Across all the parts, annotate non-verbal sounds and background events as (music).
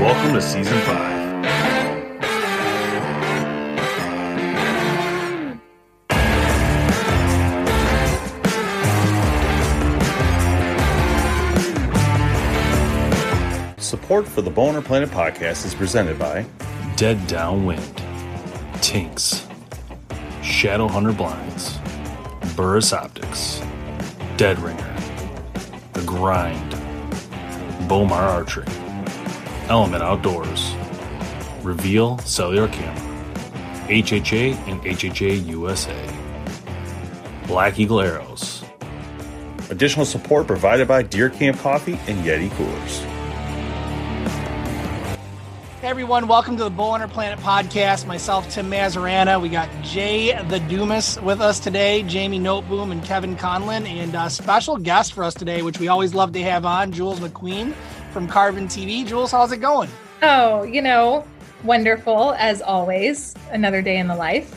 Welcome to season five. Support for the Bow Hunter Planet podcast is presented by Dead Downwind, Tinks, Shadow Hunter Blinds, Burris Optics, Dead Ringer, The Grind, Bowmar Archery, Element Outdoors, Reveal Cellular Camera, HHA and HHA USA, Black Eagle Arrows. additional support provided by Deer Camp Coffee and Yeti Coolers. Hey everyone, welcome to the Bow Hunter Planet podcast. Myself, Tim Mazarana. We got Jay the Dumas with us today, Jamie Noteboom, and Kevin Conlin, and a special guest for us today, which we always love to have on, Jules McQueen from Carbon TV. Jules, how's it going? Oh, you know, wonderful as always. Another day in the life.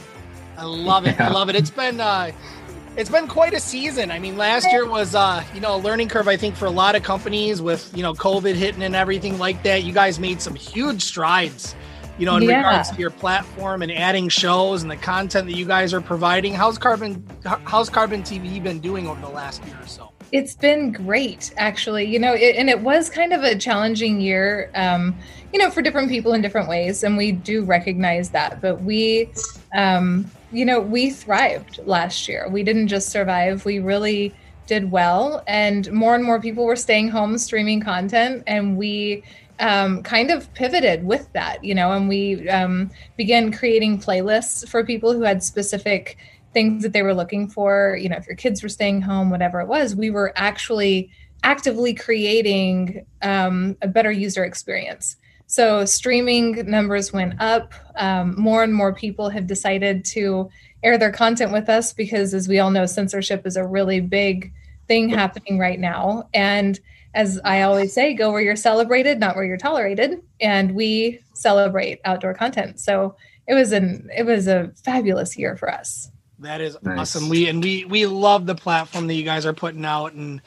I love it. I love it. It's been uh it's been quite a season. I mean, last year was uh, you know, a learning curve I think for a lot of companies with, you know, COVID hitting and everything like that. You guys made some huge strides, you know, in Yeah. regards to your platform and adding shows and the content that you guys are providing. How's Carbon how's Carbon TV been doing over the last year or so? It's been great, actually. You know, it, and it was kind of a challenging year, um, you know, for different people in different ways. And we do recognize that. But we, um, you know, we thrived last year. We didn't just survive, we really did well. And more and more people were staying home streaming content. And we, um, kind of pivoted with that, you know, and we um, began creating playlists for people who had specific things that they were looking for. You know, if your kids were staying home, whatever it was, we were actually actively creating um, a better user experience. So streaming numbers went up. Um, more and more people have decided to air their content with us because, as we all know, censorship is a really big thing happening right now. And as I always say, go where you're celebrated, not where you're tolerated. And we celebrate outdoor content. So it was an it was a fabulous year for us. That is Nice. awesome. We and we we love the platform that you guys are putting out and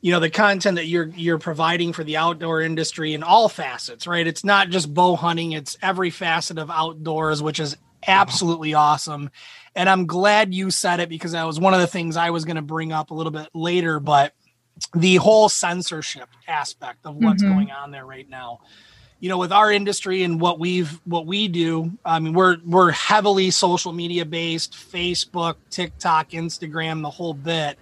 you know the content that you're you're providing for the outdoor industry in all facets, right? It's not just bow hunting, it's every facet of outdoors, which is absolutely awesome. And I'm glad you said it because that was one of the things I was going to bring up a little bit later, but the whole censorship aspect of what's Mhm. going on there right now you know with our industry and what we've what we do i mean we're we're heavily social media based facebook tiktok instagram the whole bit.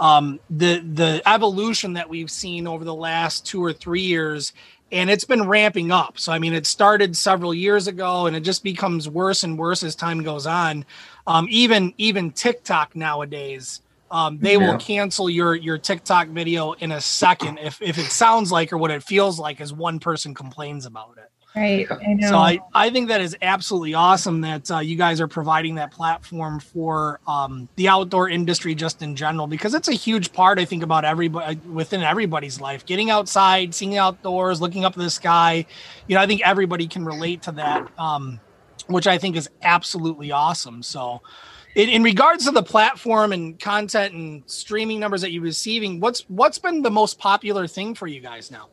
Um the the evolution that we've seen over the last two or three years and it's been ramping up. So i mean it started several years ago and it just becomes worse and worse as time goes on. Um even even tiktok nowadays um, they Yeah. will cancel your your TikTok video in a second if if it sounds like or what it feels like as one person complains about it. Right. I know. So I, I think that is absolutely awesome that uh, you guys are providing that platform for um, the outdoor industry just in general because it's a huge part I think about everybody within everybody's life. Getting outside, seeing the outdoors, looking up at the sky. You know, I think everybody can relate to that, um, which I think is absolutely awesome. So. In, in regards to the platform and content and streaming numbers that you're receiving, what's what's been the most popular thing for you guys now?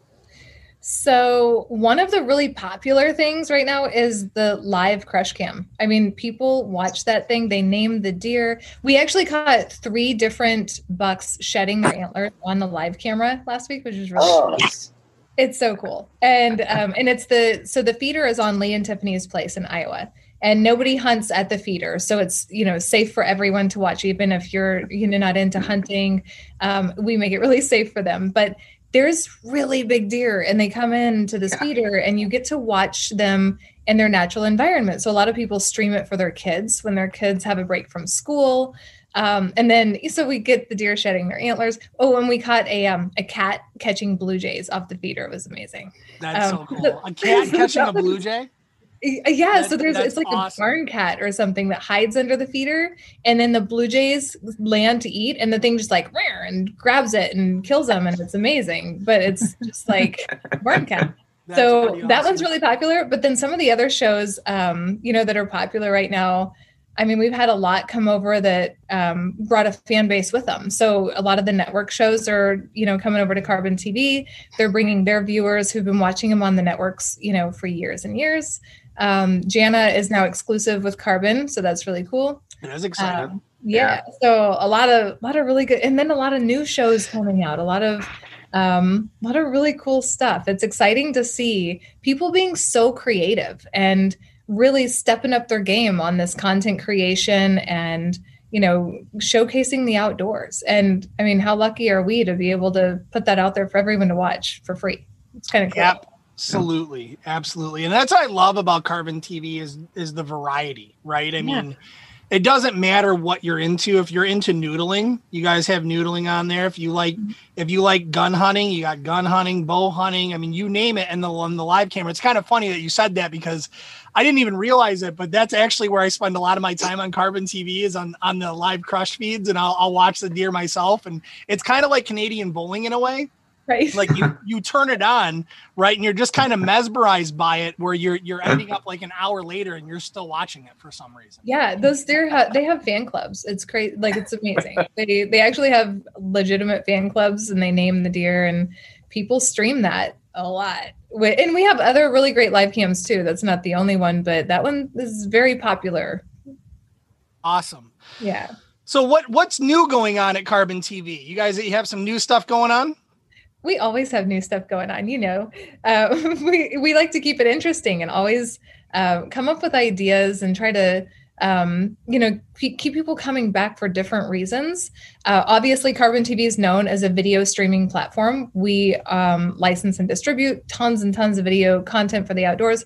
So one of the really popular things right now is the live crush cam. I mean, people watch that thing. They name the deer. We actually caught three different bucks shedding their antlers on the live camera last week, which is really Oh. cool. It's so cool. And um, and it's the so the feeder is on Lee and Tiffany's place in Iowa. And nobody hunts at the feeder, so it's you know safe for everyone to watch, even if you're you know not into hunting. Um, we make it really safe for them, but there's really big deer and they come into this feeder and you get to watch them in their natural environment. So a lot of people stream it for their kids when their kids have a break from school. Um, and then so we get the deer shedding their antlers. Oh, and we caught a um a cat catching blue jays off the feeder. It was amazing. That's um, so cool. A cat (laughs) catching a blue jay. Yeah, so there's it's like awesome. a barn cat or something that hides under the feeder, and then the blue jays land to eat, and the thing just like rare and grabs it and kills them, and it's amazing. But it's just like (laughs) barn cat. That's so awesome. that one's really popular. But then some of the other shows, um, you know, that are popular right now. I mean, we've had a lot come over that um, brought a fan base with them. So a lot of the network shows are, you know, coming over to Carbon TV. They're bringing their viewers who've been watching them on the networks, you know, for years and years. Um, Jana is now exclusive with Carbon, so that's really cool. It is exciting. Um, yeah, yeah, so a lot of a lot of really good, and then a lot of new shows coming out. A lot of um, a lot of really cool stuff. It's exciting to see people being so creative and really stepping up their game on this content creation and you know showcasing the outdoors. And I mean, how lucky are we to be able to put that out there for everyone to watch for free? It's kind of cool. Yep. Absolutely, absolutely, and that's what I love about Carbon TV is is the variety, right? I yeah. mean, it doesn't matter what you're into. If you're into noodling, you guys have noodling on there. If you like, mm-hmm. if you like gun hunting, you got gun hunting, bow hunting. I mean, you name it. And the on the live camera, it's kind of funny that you said that because I didn't even realize it, but that's actually where I spend a lot of my time on Carbon TV is on on the live crush feeds, and I'll, I'll watch the deer myself. And it's kind of like Canadian bowling in a way right? Like you (laughs) you turn it on right and you're just kind of mesmerized by it where you're you're ending up like an hour later and you're still watching it for some reason. Yeah those deer ha- they have fan clubs. It's crazy like it's amazing. (laughs) They they actually have legitimate fan clubs and they name the deer and people stream that a lot. And we have other really great live cams too. That's not the only one but that one is very popular. Awesome. Yeah. So what what's new going on at carbon tv you guys you have some new stuff going on we always have new stuff going on you know. Uh, (laughs) we, we like to keep it interesting and always uh, come up with ideas and try to um, you know keep people coming back for different reasons. Uh, obviously carbon tv is known as a video streaming platform. We um, license and distribute tons and tons of video content for the outdoors.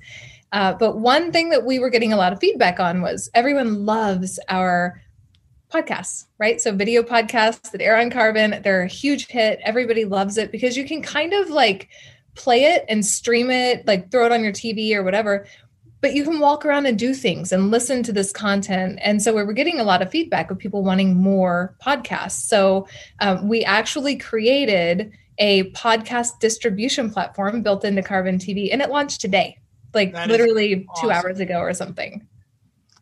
Uh, but one thing that we were getting a lot of feedback on was everyone loves our podcasts, right? So video podcasts that air on Carbon, they're a huge hit. Everybody loves it because you can kind of like play it and stream it, like throw it on your TV or whatever. But you can walk around and do things and listen to this content. And so we were getting a lot of feedback of people wanting more podcasts. So um, we actually created a podcast distribution platform built into Carbon TV, and it launched today, like that literally awesome. two hours ago or something.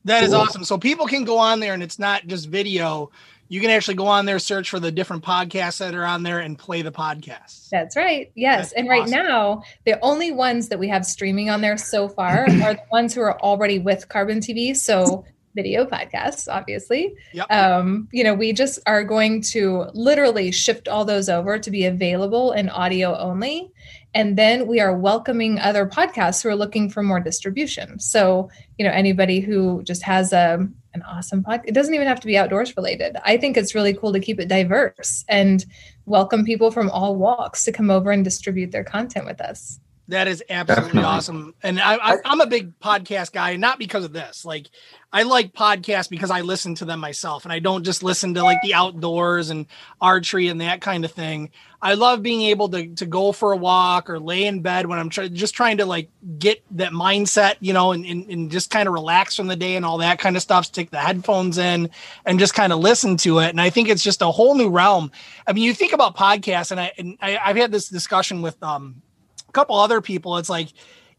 That is awesome. So people can go on there and it's not just video. You can actually go on there, search for the different podcasts that are on there and play the podcasts. That's right. Yes. That's and right now, the only ones that we have streaming on there so far (clears throat) are the ones who are already with Carbon TV. So video podcasts, obviously. Yep. Um, you know, we just are going to literally shift all those over to be available in audio only. And then we are welcoming other podcasts who are looking for more distribution. So, you know, anybody who just has a an awesome podcast, it doesn't even have to be outdoors related. I think it's really cool to keep it diverse and welcome people from all walks to come over and distribute their content with us. That is absolutely Definitely. awesome. And I, am a big podcast guy, not because of this. Like, I like podcasts because I listen to them myself and I don't just listen to like the outdoors and archery and that kind of thing. I love being able to, to go for a walk or lay in bed when I'm try- just trying to like get that mindset, you know, and, and, and just kind of relax from the day and all that kind of stuff. Stick the headphones in and just kind of listen to it. And I think it's just a whole new realm. I mean, you think about podcasts and I, and I I've had this discussion with, um, a couple other people. It's like,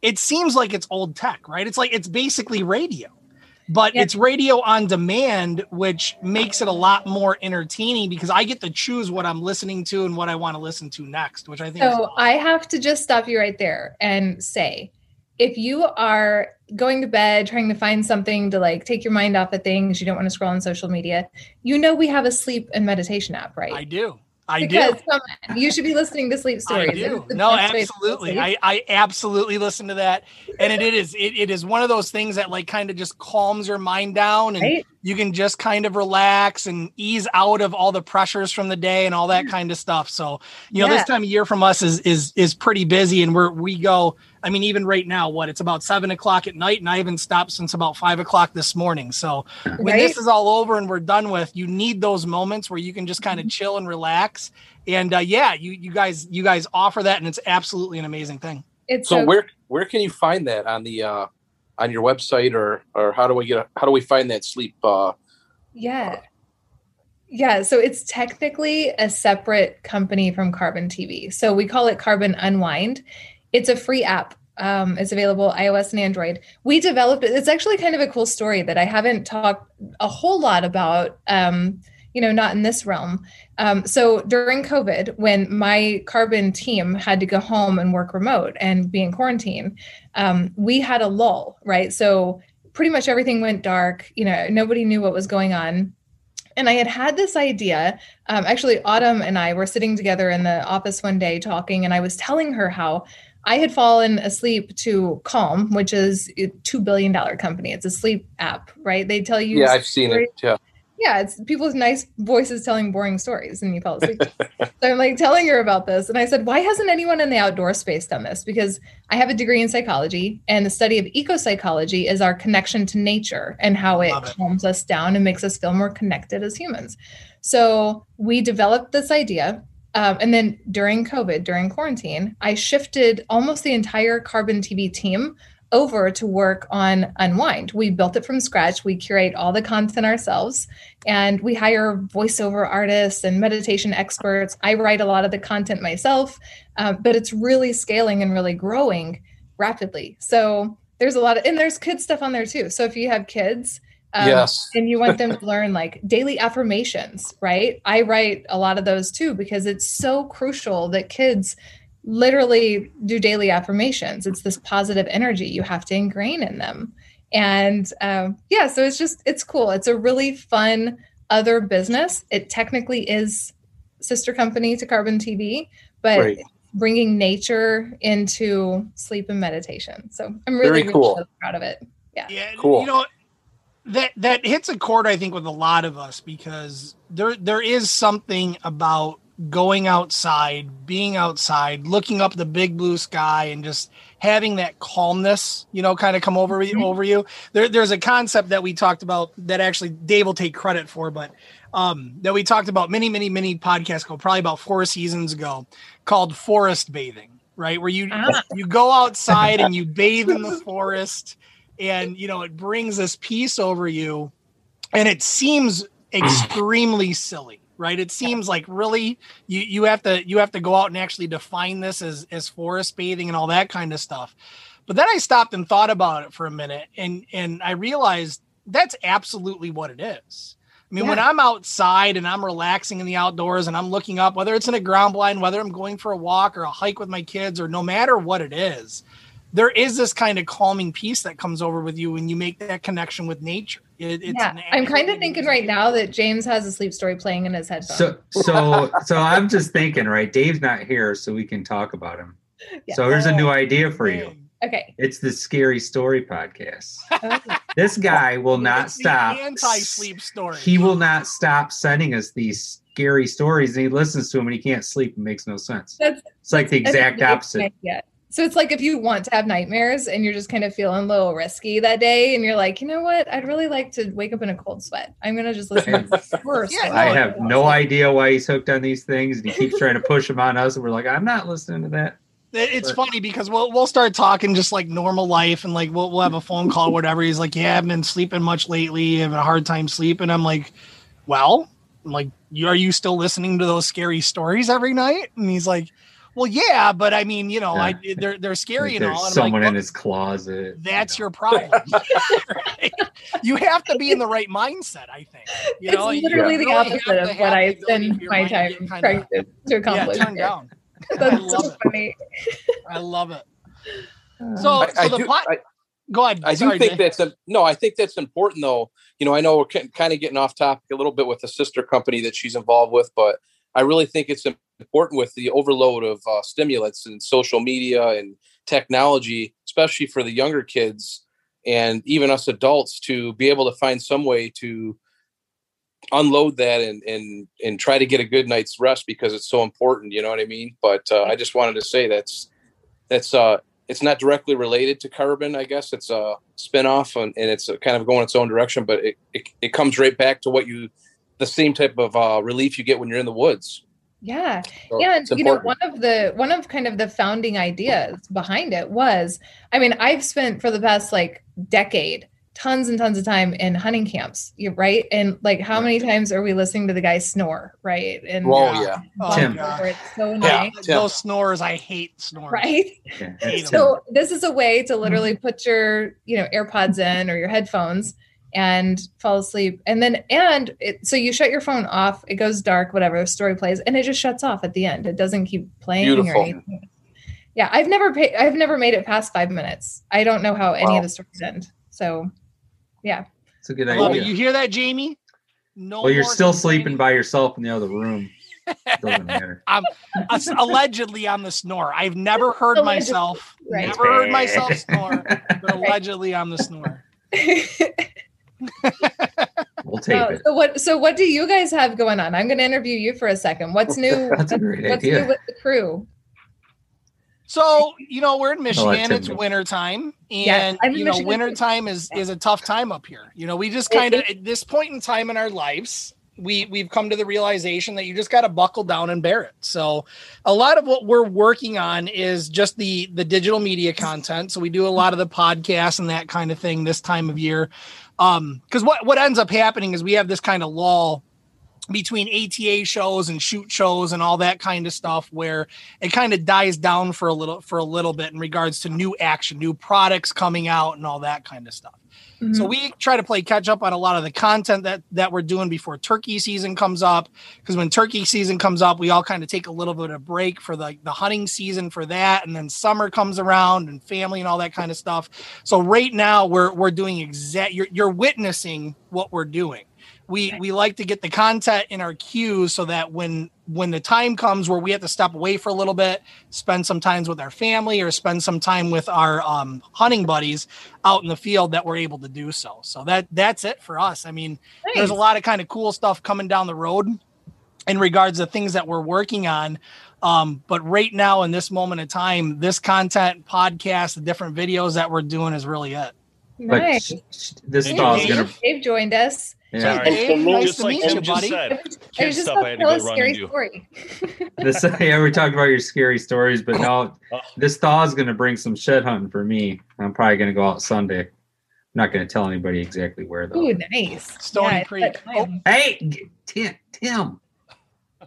it seems like it's old tech, right? It's like, it's basically radio but it's radio on demand, which makes it a lot more entertaining because I get to choose what I'm listening to and what I want to listen to next, which I think. So awesome. I have to just stop you right there and say, if you are going to bed trying to find something to like take your mind off of things, you don't want to scroll on social media, you know we have a sleep and meditation app, right? I do. I because, do. On, you should be listening to sleep stories. I do. No, absolutely. I, I absolutely listen to that. And it, it is it, it is one of those things that like kind of just calms your mind down and right? You can just kind of relax and ease out of all the pressures from the day and all that kind of stuff. So, you know, Yeah. this time of year from us is is is pretty busy and we're we go, I mean, even right now, what it's about seven o'clock at night, and I haven't stopped since about five o'clock this morning. So when this is all over and we're done with, you need those moments where you can just kind of chill and relax. And uh, yeah, you you guys you guys offer that, and it's absolutely an amazing thing. It's So where where can you find that on the uh on your website or or how do we get how do we find that sleep uh Yeah. Yeah, so it's technically a separate company from Carbon TV. So we call it Carbon Unwind. It's a free app. Um, it's available iOS and Android. We developed it. It's actually kind of a cool story that I haven't talked a whole lot about. Um, you know, not in this realm. Um, so during COVID, when my carbon team had to go home and work remote and be in quarantine, um, we had a lull, right? So pretty much everything went dark. You know, nobody knew what was going on. And I had had this idea. Um, actually, Autumn and I were sitting together in the office one day talking, and I was telling her how I had fallen asleep to Calm, which is a $2 billion company. It's a sleep app, right? They tell you. Yeah, I've seen it. Yeah. Yeah, it's people's nice voices telling boring stories, and you fall asleep. so I'm like telling her about this, and I said, "Why hasn't anyone in the outdoor space done this?" Because I have a degree in psychology, and the study of ecopsychology is our connection to nature and how it it. calms us down and makes us feel more connected as humans. So we developed this idea. Um, and then during COVID, during quarantine, I shifted almost the entire Carbon TV team over to work on Unwind. We built it from scratch. We curate all the content ourselves and we hire voiceover artists and meditation experts. I write a lot of the content myself, um, but it's really scaling and really growing rapidly. So there's a lot of, and there's kid stuff on there too. So if you have kids, um, Yes. and you want them to learn like daily affirmations, right? I write a lot of those too because it's so crucial that kids literally do daily affirmations. It's this positive energy you have to ingrain in them. And um, yeah, so it's just, it's cool. It's a really fun other business. It technically is sister company to Carbon TV, but Right. bringing nature into sleep and meditation. So I'm really, Very really cool. proud of it. Yeah, Cool. You know that that hits a chord I think with a lot of us because there there is something about going outside, being outside, looking up the big blue sky and just having that calmness, you know, kind of come over you Mhm. over you. There, there's a concept that we talked about that actually Dave will take credit for, but um that we talked about many, many, many podcasts ago, probably about four seasons ago, called forest bathing, right? Where you Ah. you go outside and you (laughs) bathe in the forest and you know it brings this peace over you and it seems (clears throat) extremely silly right? It seems like really you you have to you have to go out and actually define this as as forest bathing and all that kind of stuff. But then i stopped and thought about it for a minute and and i realized that's absolutely what it is. I mean, when I'm outside and I'm relaxing in the outdoors and I'm looking up, whether it's in a ground blind, whether I'm going for a walk or a hike with my kids, or no matter what it is, there is this kind of calming peace that comes over with you when you make that connection with nature. It, it's yeah, an I'm kind of thinking right now that James has a sleep story playing in his headphones. So so so I'm just thinking, right? Dave's not here, so we can talk about him. Yeah. So here's a new idea for you. Okay. It's the scary story podcast. Oh, This guy will not It's stop. Anti-sleep story. He will not stop sending us these scary stories, and he listens to them, and he can't sleep. It makes no sense. That's- It's like the exact opposite. idea. So it's like if you want to have nightmares and you're just kind of feeling a little risky that day, and you're like, you know what? I'd really like to wake up in a cold sweat. I'm gonna just listen to this first. Yeah, I have no idea why he's hooked on these things, and he keeps trying to push them on us, and we're like, I'm not listening to that. It- It's funny because we'll we'll start talking just like normal life and like we'll we'll have a phone call or whatever. He's like, Yeah, I've been sleeping much lately, having a hard time sleeping. I'm like, Well, I'm like, are you still listening to those scary stories every night? And he's like, Well, yeah, but I mean, you know, I they're they're scary and There's all. And someone like, in his closet. that's you know. your problem. (laughs) Right? You have to be in the right mindset, I think. You know, it's literally really the have opposite of what I ability spend my time get kinda- trying to, to yeah, accomplish. turn down. (laughs) I That's love so it. funny. I love it. Uh, So, I, I so the do, pot. I, Go ahead. I do think Jay. that's a, no. I think that's important, though. You know, I know we're kind of getting off topic a little bit with the sister company that she's involved with, but I really think it's important with the overload of uh, stimulants and social media and technology, especially for the younger kids. and even us adults to be able to find some way to unload that and and and try to get a good night's rest because it's so important you know what i mean but uh, i just wanted to say that's that's uh it's not directly related to carbon i guess it's a spin-off and, and it's kind of going its own direction but it, it, it comes right back to what you the same type of uh, relief you get when you're in the woods yeah. So and you know, one of the one of kind of the founding ideas behind it was, I mean, I've spent for the past like decade tons and tons of time in hunting camps, you right? And like how many times are we listening to the guy snore, right? And Oh, uh, yeah. Oh, Tim. It's so Yeah. nice, Tim. Those snores, I hate snores. right? Yeah, Hate (laughs) that's 'em. So this is a way to literally put your, you know, AirPods in or your headphones and fall asleep. And then and it, so you shut your phone off, it goes dark, whatever, the story plays, and it just shuts off at the end. It doesn't keep playing Beautiful. or anything. Yeah, I've never paid I've never made it past five minutes. I don't know how any Wow. of the stories end. So yeah. it's a good I love it. idea. You hear that, Jamie? No. well, you're still complaining. sleeping by yourself in the other room. (laughs) Doesn't matter. I'm uh, allegedly on the snore. I've never heard Allegedly, myself. right. Never heard myself snore, but (laughs) allegedly I'm the snore. (laughs) We'll (laughs) tape Uh, it. so what so what do you guys have going on? I'm going to interview you for a second. What's (laughs) new? That's a great what's idea. new with the crew? So, you know, we're in Michigan, it's go. winter time. And I'm you know, Michigan winter time is is a tough time up here. You know, we just kind of at this point in time in our lives, we we've come to the realization that you just got to buckle down and bear it. So, a lot of what we're working on is just the the digital media content. So we do a lot of the podcasts and that kind of thing this time of year. Um, because what what ends up happening is we have this kind of lull between ATA shows and shoot shows and all that kind of stuff where it kind of dies down for a little for a little bit in regards to new action, new products coming out and all that kind of stuff. So mm-hmm. we try to play catch up on a lot of the content that that we're doing before turkey season comes up because when turkey season comes up, we all kind of take a little bit of a break for the the hunting season for that and then summer comes around and family and all that kind of stuff. So right now we're we're doing exact you're you're witnessing what we're doing we we like to get the content in our queue so that when when the time comes where we have to step away for a little bit spend some times with our family or spend some time with our um, hunting buddies out in the field that we're able to do so. So that that's it for us. I mean there's a lot of kind of cool stuff coming down the road in regards to things that we're working on. Um, but right now in this moment of time this content podcast the different videos that we're doing is really it Nice. sh- sh- this Did thaw is gonna. Dave joined us. Yeah, Sorry. Dave, nice just to like meet Tim you, buddy. said, (laughs) I was just stuff about I had to to tell a go scary and story. (laughs) this (laughs) yeah, we talked about your scary stories, but now Oh. this thaw is gonna bring some shed hunting for me. I'm probably gonna go out Sunday. I'm not gonna tell anybody exactly where though. Ooh, nice. Stony it's Creek. that time. Hey, Tim, Tim,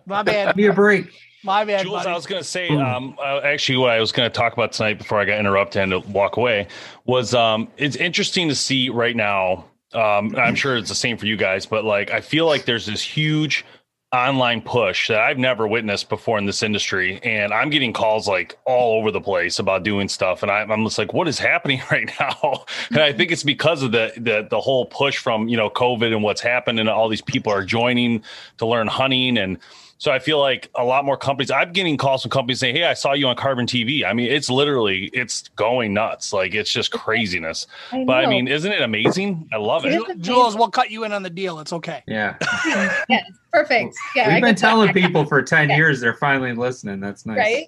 my bad give me a break. My bad Jules, buddy. I was going to say, um, uh, actually, what I was going to talk about tonight before I got interrupted and to walk away was um, it's interesting to see right now. Um, I'm sure it's the same for you guys, but like I feel like there's this huge online push that I've never witnessed before in this industry, and I'm getting calls like all over the place about doing stuff, and I, I'm just like, what is happening (laughs) right now? and I think it's because of the the the whole push from you know COVID and what's happened, and all these people are joining to learn hunting and. So I feel like a lot more companies. I'm getting calls from companies saying, "Hey, I saw you on Carbon TV." I mean, it's literally it's going nuts. Like it's just craziness. I But I mean, isn't it amazing? I love it. It is. Ju- Jules, we'll cut you in on the deal. It's okay. Yeah, (laughs) yes, perfect. Yeah, I we've been get that. telling people for ten Yeah. years. They're finally listening. That's nice. right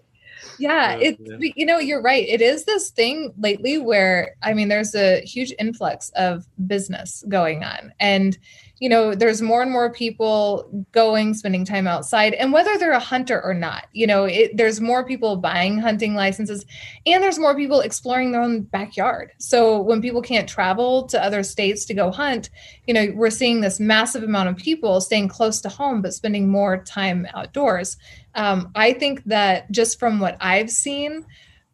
yeah Yeah, it you know you're right it is this thing lately where i mean there's a huge influx of business going on and you know there's more and more people going spending time outside and whether they're a hunter or not you know it, there's more people buying hunting licenses and there's more people exploring their own backyard. So when people can't travel to other states to go hunt you know we're seeing this massive amount of people staying close to home but spending more time outdoors. Um, I think that just from what I've seen,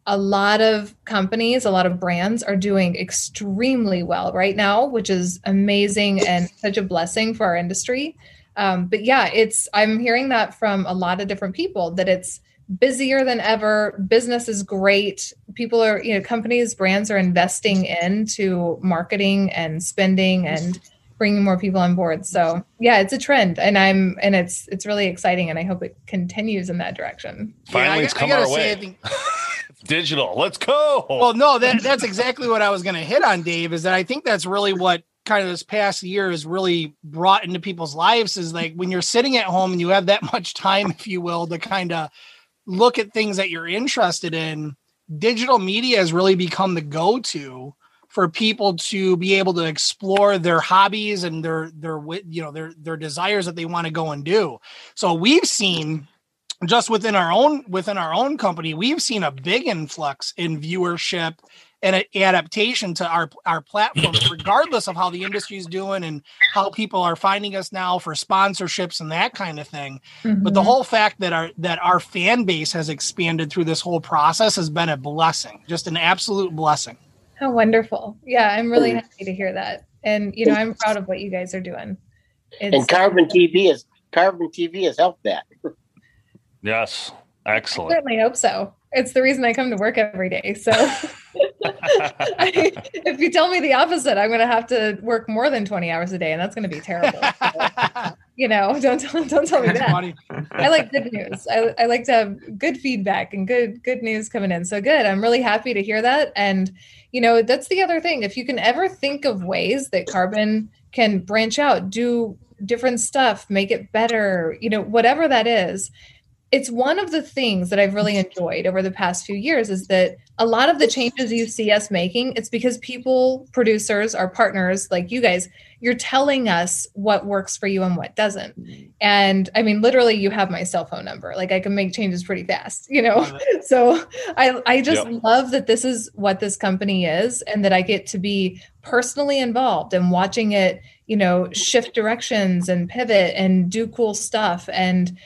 a lot of companies, a lot of brands are doing extremely well right now, which is amazing and such a blessing for our industry. Um, but yeah, it's I'm hearing that from a lot of different people that it's busier than ever. Business is great. People are, you know, companies, brands are investing into marketing and spending and bringing more people on board. So yeah, it's a trend, and I'm and it's it's really exciting, and I hope it continues in that direction. Finally, I, it's I come gotta our say. I think (laughs) digital. Let's go. Well, no, that that's exactly what I was going to hit on, Dave. Is that I think that's really what kind of this past year has really brought into people's lives is like when you're sitting at home and you have that (laughs) much time, if you will, to kind of look at things that you're interested in. Digital media has really become the go-to for people to be able to explore their hobbies and their their you know their their desires that they want to go and do. So we've seen just within our own within our own company, we've seen a big influx in viewership and adaptation to our our platform, (laughs) regardless of how the industry is doing and how people are finding us now for sponsorships and that kind of thing. Mm-hmm. But the whole fact that our that our fan base has expanded through this whole process has been a blessing, just an absolute blessing. How wonderful! Yeah, I'm really happy to hear that, and you know, I'm proud of what you guys are doing. It's, and Carbon TV is Carbon TV has helped that. (laughs) Yes. Excellent. I certainly hope so. It's the reason I come to work every day. So (laughs) I, if you tell me the opposite, I'm going to have to work more than 20 hours a day, and that's going to be terrible. So, (laughs) you know, don't tell, don't tell me that. I like good news. I, I like to have good feedback and good good news coming in. So good. I'm really happy to hear that. And you know, that's the other thing. If you can ever think of ways that carbon can branch out, do different stuff, make it better, you know, whatever that is it's one of the things that I've really enjoyed over the past few years is that a lot of the changes you see us making, it's because people, producers, our partners like you guys, you're telling us what works for you and what doesn't. And I mean, literally, you have my cell phone number. Like I can make changes pretty fast, you know? (laughs) So I, I just yep. love that this is what this company is and that I get to be personally involved and watching it you know shift directions and pivot and do cool stuff. And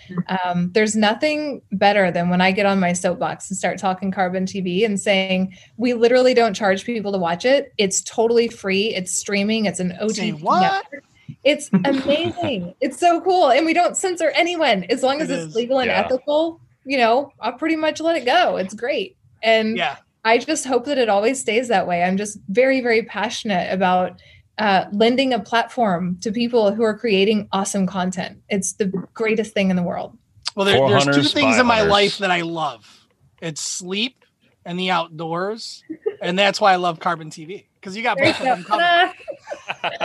um, there's nothing better than when i get on my soapbox and start talking carbon tv and saying we literally don't charge people to watch it. It's totally free. It's streaming. It's an ott network. it's amazing. (laughs) It's so cool. And we don't censor anyone as long as it it's is. legal and yeah. ethical you know i'll pretty much let it go. It's great. And yeah. I just hope that it always stays that way. I'm just very, very passionate about uh, lending a platform to people who are creating awesome content. It's the greatest thing in the world. Well, there, there's two things in my life that I love. It's sleep and the outdoors, and that's why I love Carbon TV because you got both of them covered.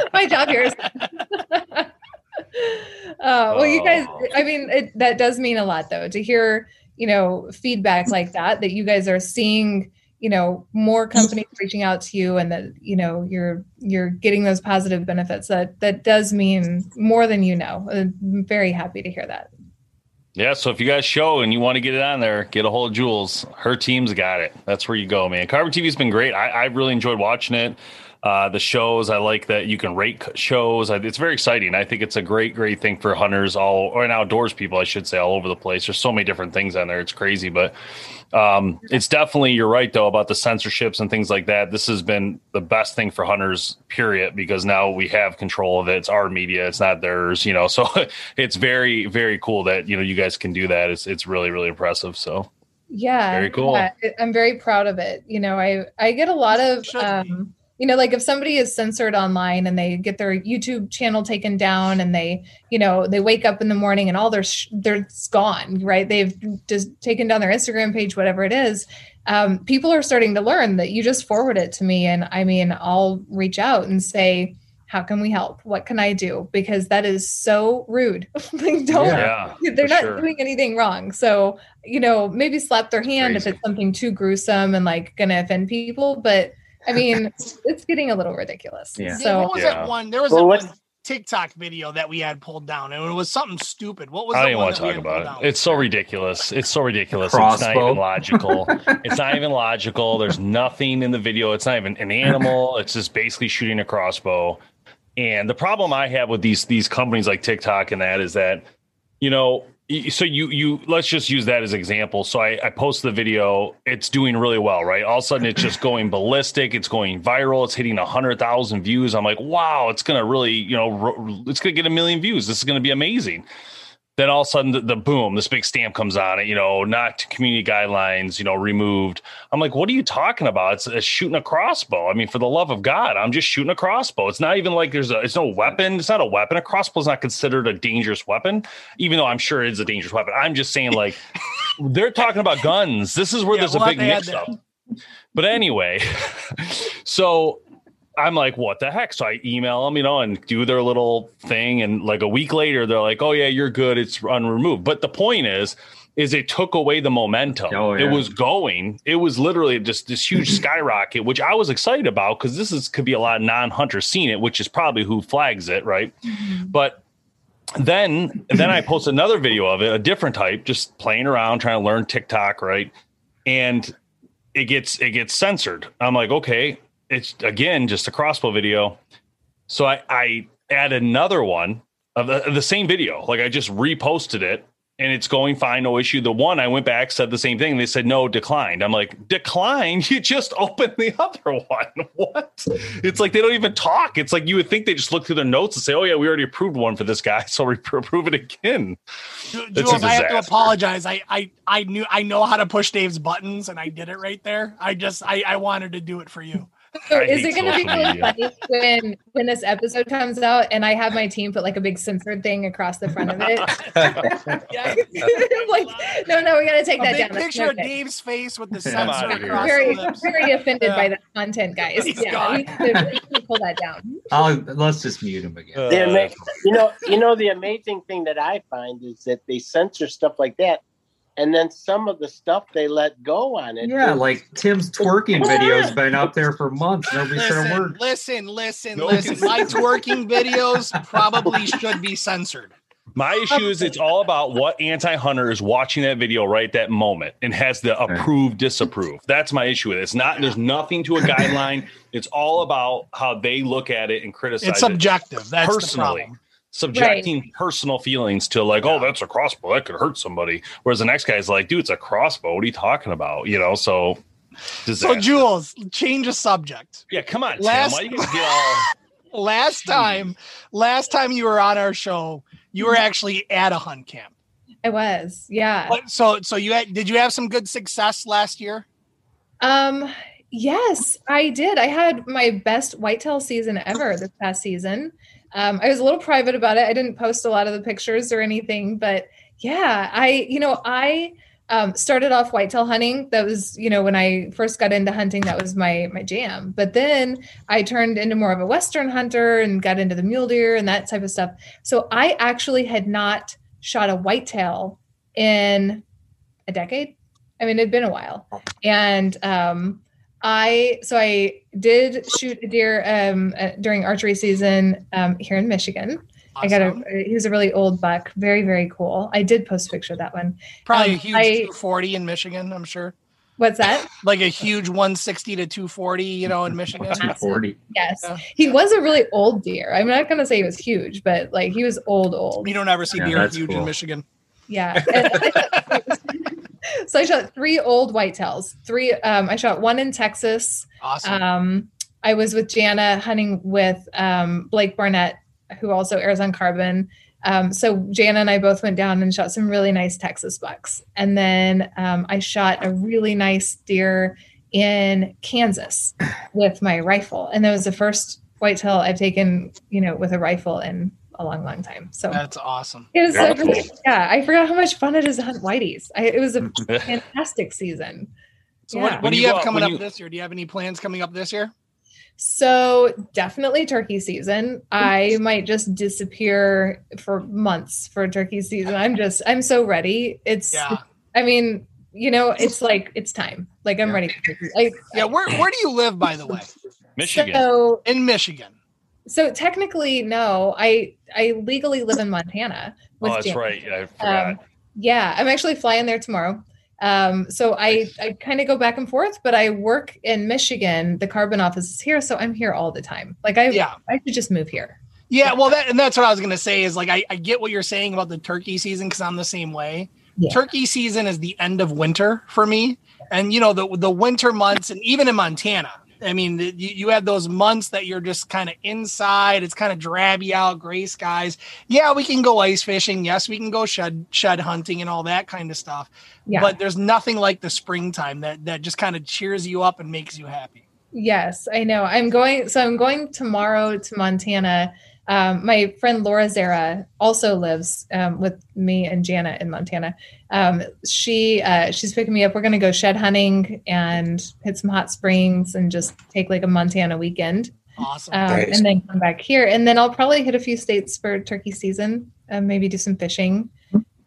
(laughs) my job here is. (laughs) uh, well, you guys, oh. I mean, it, that does mean a lot, though, to hear you know feedback like that. That you guys are seeing you know more companies reaching out to you and that you know you're you're getting those positive benefits that that does mean more than you know i'm very happy to hear that yeah so if you guys show and you want to get it on there get a hold of jules her team's got it that's where you go man carbon tv's been great i, I really enjoyed watching it uh, the shows. I like that you can rate shows. It's very exciting. I think it's a great, great thing for hunters all or outdoors people, I should say, all over the place. There's so many different things on there. It's crazy, but um, it's definitely you're right though about the censorships and things like that. This has been the best thing for hunters, period, because now we have control of it. It's our media, it's not theirs, you know. (laughs) So it's very, very cool that you know you guys can do that. It's it's really, really impressive. So yeah, very cool. Yeah, I'm very proud of it. You know, I I get a lot of um, you know like if somebody is censored online and they get their youtube channel taken down and they you know they wake up in the morning and all their sh- they're gone right? They've just taken down their instagram page whatever it is. Um, people are starting to learn that you just forward it to me and i mean i'll reach out and say how can we help? What can i do? Because that is so rude. (laughs) Like don't yeah, (laughs) they're not sure. doing anything wrong. So you know maybe slap their hand if it's something too gruesome and like gonna offend people but I mean, it's getting a little ridiculous. Yeah. So what was yeah. that one? There was well, one TikTok video that we had pulled down, and it was something stupid. What was? I don't even want to talk about it. Down? It's so ridiculous. It's so ridiculous. Crossbow. It's not even logical. (laughs) it's not even logical. There's nothing in the video. It's not even an animal. It's just basically shooting a crossbow. And the problem I have with these these companies like TikTok and that is that, you know, so you you let's just use that as example. So I, I post the video. It's doing really well right? All of a sudden it's just going (clears throat) ballistic. It's going viral. It's hitting a hundred thousand views. I'm like wow it's gonna really you know it's gonna get a million views. This is gonna be amazing then all of a sudden the, the, boom this big stamp comes on it you know not community guidelines you know removed. I'm like what are you talking about? It's, it's, shooting a crossbow. I mean for the love of god i'm just shooting a crossbow. It's not even like there's a it's no weapon. It's not a weapon. A crossbow is not considered a dangerous weapon even though i'm sure it is a dangerous weapon. I'm just saying like (laughs) they're talking about guns. This is where Yeah, there's we'll a big mix up. But anyway, (laughs) so I'm like, what the heck? So I email them, you know, and do their little thing. And like a week later, they're like, oh, yeah, you're good. It's unremoved. But the point is, is it took away the momentum. Oh, yeah. It was going. It was literally just this huge (clears throat) skyrocket, which I was excited about because this is could be a lot of non-hunters seeing it, which is probably who flags it, right? Mm-hmm. But then then I post another video of it, a different type, just playing around, trying to learn TikTok, right? And it gets it gets censored. I'm like, okay, it's again just a crossbow video. So I I add another one of the, of the same video. Like I just reposted it and it's going fine, no issue. The one I went back said the same thing. They said no, declined. I'm like, declined? (laughs) You just opened the other one. (laughs) What? It's like they don't even talk. It's like you would think they just look through their notes and say, oh yeah, we already approved one for this guy, (laughs) so we approve it again. Ju- It's a Jules, I have to apologize. I, I I knew I know how to push Dave's buttons, and I did it right there. I just I, I wanted to do it for you. So I is it going to be really funny when when this episode comes out and I have my team put like a big censored thing across the front of it? I'm (laughs) (laughs) like, no, no, we got to take A that big down. Picture no of. Dave's face with the (laughs) censor sensor on, across very, the lips. very offended by Yeah. that content, guys. He's yeah, we need to, we need to pull that down. I'll, let's just mute him again. Uh, ama- you know, you know, the amazing thing that I find is that they censor stuff like that, and then some of the stuff they let go on it. Yeah, is- like Tim's twerking video's been up there for months. Nobody said a Listen, word. listen, listen, No listen. My twerking videos probably should be censored. My issue is it's all about what anti-hunter is watching that video right that moment and has the approve, disapprove. That's my issue with it. It's not there's nothing to a guideline. It's all about how they look at it and criticize It's it subjective. That's the personally. problem. Subjecting personal feelings to like, oh, that's a crossbow that could hurt somebody. Whereas the next guy's like, dude, it's a crossbow. What are you talking about? You know, so So. Jules, change the subject. yeah, come on, Tim. Last- Why you get all (laughs) Last time, last time you were on our show, you were actually at a hunt camp. I was, yeah. What- So, so you had, did you have some good success last year? Um, yes, I did. I had my best whitetail season ever this past season. Um, I was a little private about it. I didn't post a lot of the pictures or anything, but yeah, I, you know, I um, started off whitetail hunting. That was, you know, when I first got into hunting, that was my my jam. But then I turned into more of a western hunter and got into the mule deer and that type of stuff. So I actually had not shot a whitetail in a decade. I mean, it'd been a while, and um, I so I did shoot a deer um, uh, during archery season um, here in Michigan. I got a he was a really old buck, very very cool. I did post a picture of that one. probably a um, huge I- 240 in Michigan. I'm sure, What's that? (laughs) like a huge 160 to 240. You know, in Michigan. 240. Yes, Yeah. he was a really old deer. I'm not gonna say he was huge, but like he was old old. You don't ever see Yeah, deer that's huge in. Michigan. Yeah. (laughs) (laughs) so I shot three old whitetails. Three. Um, I shot one in Texas. Awesome. Um, I was with Jana hunting with um, Blake Barnett, who also airs on Carbon. Um, so Jana and I both went down and shot some really nice Texas bucks, and then um, I shot a really nice deer in Kansas with my rifle, and that was the first whitetail I've taken, you know, with a rifle in a long, long time. So That's awesome. it was so Beautiful. Yeah, I forgot how much fun it is to hunt whiteys. I, it was a (laughs) fantastic season. So, Yeah. what, what do you you have coming when up this year? Do you have any plans coming up this year? So definitely turkey season. I might just disappear for months for turkey season. I'm just I'm so ready. It's Yeah. I mean, you know, it's like it's time. Like I'm Yeah. ready for turkey. I, Yeah. Where Where do you live, by the way? Michigan. So In Michigan. So technically no. I I legally live in Montana. with oh, that's Dan. right. I forgot. Um, yeah, I'm actually flying there tomorrow. Um, so I, I kind of go back and forth, but I work in Michigan. The carbon office is here, so I'm here all the time. Like I, Yeah. I should just move here. Yeah, well, that and that's what I was gonna say is like I, I get what you're saying about the turkey season because I'm the same way. Yeah. Turkey season is the end of winter for me, and you know the the winter months, and even in Montana, I mean you, you have those months that you're just kind of inside. It's kind of drabby out, gray skies. Yeah, we can go ice fishing. Yes, we can go shed shed hunting and all that kind of stuff. Yeah. But there's nothing like the springtime that that just kind of cheers you up and makes you happy. Yes, I know. I'm going. So I'm going tomorrow to Montana Um, my friend Laura Zerra also lives um, with me and Janet in Montana. Um, she uh, she's picking me up. We're going to go shed hunting and hit some hot springs and just take like a Montana weekend. Awesome. Um, Nice. And then come back here, and then I'll probably hit a few states for turkey season. Uh, maybe do some fishing.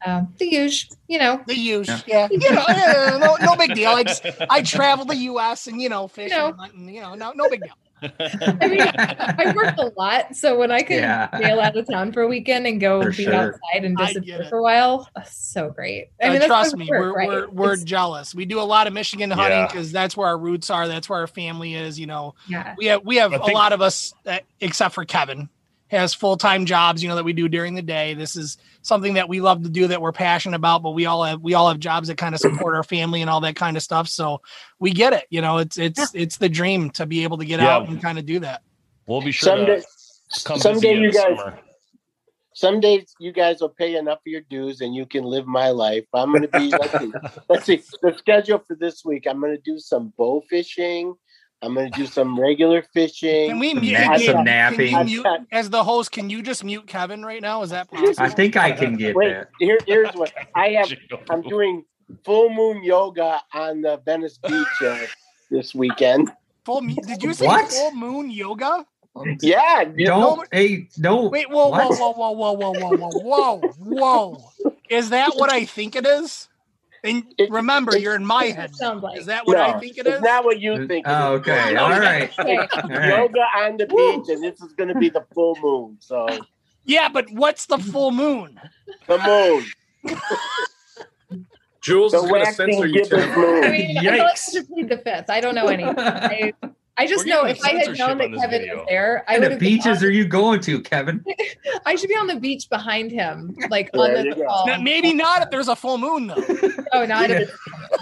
Um, the usual, you know. The use, Yeah. yeah, you (laughs) know, yeah, (laughs) no, no big deal. I just I travel the U.S. and you know, fishing, know. and hunting, you know, no, no big deal. (laughs) I mean, I worked a lot, so when I could Yeah. bail out of town for a weekend and go For be sure. outside and disappear for a while, uh, so great. I Uh, mean, that's trust me, it works, we're right? we're, we're It's- jealous. We do a lot of Michigan hunting Yeah. because that's where our roots are. That's where our family is. You know, yeah, we have we have I a think- lot of us, uh, except for Kevin, has full time jobs. You know that we do during the day. This is something that we love to do that we're passionate about. But we all have we all have jobs that kind of support our family and all that kind of stuff. So we get it. You know, it's it's it's the dream to be able to get Yeah. out and kind of do that. We'll be sure Someday, to come someday you you in the guys, summer. someday you guys will pay enough of your dues and you can live my life. I'm going to be, let's see, (laughs) let's see, the schedule for this week. I'm going to do some bow fishing. I'm going to do some regular fishing. Can we mute? nap- can- some can napping. you mute- as the host? Can you just mute Kevin right now? Is that possible? I think I can get Wait, that. here, here's what I have. (laughs) I'm doing full moon yoga on the Venice Beach uh, this weekend. full. mu- Did you say What? full moon yoga? Yeah, you Don't hey don't Wait, whoa, whoa, What? whoa, whoa, whoa, whoa, whoa, whoa, whoa, whoa! Is that what I think it is? And It- remember, it- you're in my head. sounds like Is that what I think it oh, is? it's not what you think. Oh, okay. No, All no. right. Okay. All right. Yoga on the beach, and this is going to be the full moon. So Yeah, but what's the full moon? the moon, Jules the is going to censor you, gibbous Tim. I moon. mean, I feel like I Yikes. should plead the fifth. I don't know anything. (laughs) I, I just know if I had known that Kevin video. was there, I What would kind have of been beaches on- are you going to, Kevin? (laughs) I should be on the beach behind him, like on the you Now, maybe not if there's a full moon though. (laughs) Oh, not Yeah. if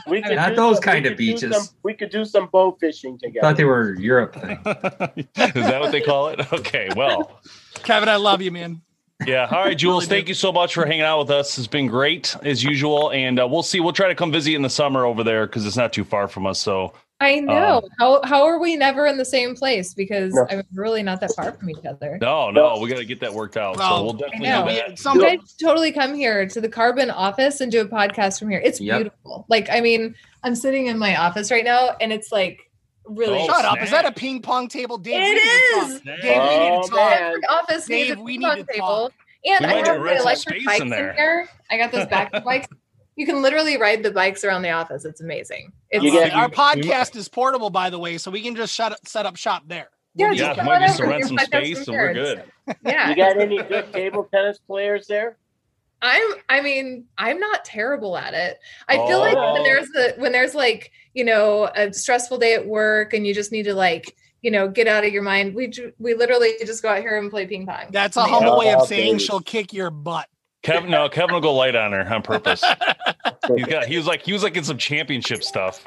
We could Not those some- kind of beaches. some- we could do some bow fishing I together. thought they were Europe thing. (laughs) Is that what they call it? Okay, well. Kevin, I love you, man. Yeah. All right, Jules. Thank you so much for hanging out with us. It's been great as usual, and uh, we'll see. We'll try to come visit you in the summer over there because it's not too far from us. So I know Um, how how are we never in the same place? Because No. I'm really not that far from each other. no, no, we got to get that worked out. Well, so we'll definitely I do know. that. You Some, guys totally come here to the Carbon office and do a podcast from here. It's Yep. beautiful. Like, I mean, I'm sitting in my office right now, and it's like really. Oh, shut up. Is that a ping pong table, Dave? It is. we need to is! talk. Dave, we need Oh, to talk. Every office needs Dave, a we ping need pong to table. talk. And We I have rent the electric space bikes in in, there. here. I got those back (laughs) bikes. You can literally ride the bikes around the office. It's amazing. It's You get- Our podcast is portable, by the way, so we can just shut set up shop there. yeah, Yeah, just might on just rent Your some space from and we're good. Yeah, You got any good table tennis players there? I'm I mean, I'm not terrible at it. I feel oh. like Oh. when there's the when there's like, you know, a stressful day at work and you just need to like, you know, get out of your mind. We ju- we literally just go out here and play ping pong. That's a Amazing. humble way of saying baby. she'll kick your butt. Kevin, no, Kevin will go light on her on purpose. (laughs) He's got. He was like. He was like in some championship stuff.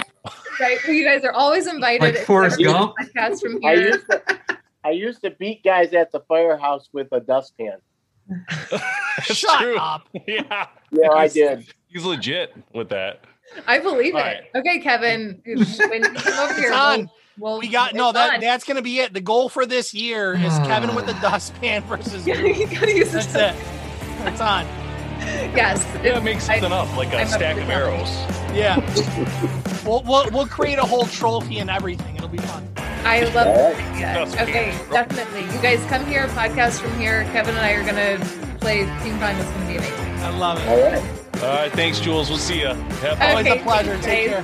Right? Well, you guys are always invited. Like Forrest Gump? podcast from I here. used to, I used to beat guys at the firehouse with a dustpan. Shut true. up. Yeah, Yeah, I did. he's legit with that. I believe All it. right. Okay, Kevin. When you come over (laughs) It's here, on. We'll, We got no that on. that's gonna be it. The goal for this year is Kevin with the (sighs) dustpan versus you. (laughs) you gotta use That's this. It. It's on. Yes. Yeah, make something up like a I'm stack of that. arrows. Yeah. (laughs) we'll, we'll we'll create a whole trophy and everything. It'll be fun. I love All that right. idea. Okay, definitely. You guys come here, podcast from here. Kevin and I are gonna play Team pong. It's gonna be amazing. I love it. All right. All right, thanks, Jules. We'll see you. Have fun. Always a pleasure. Take care.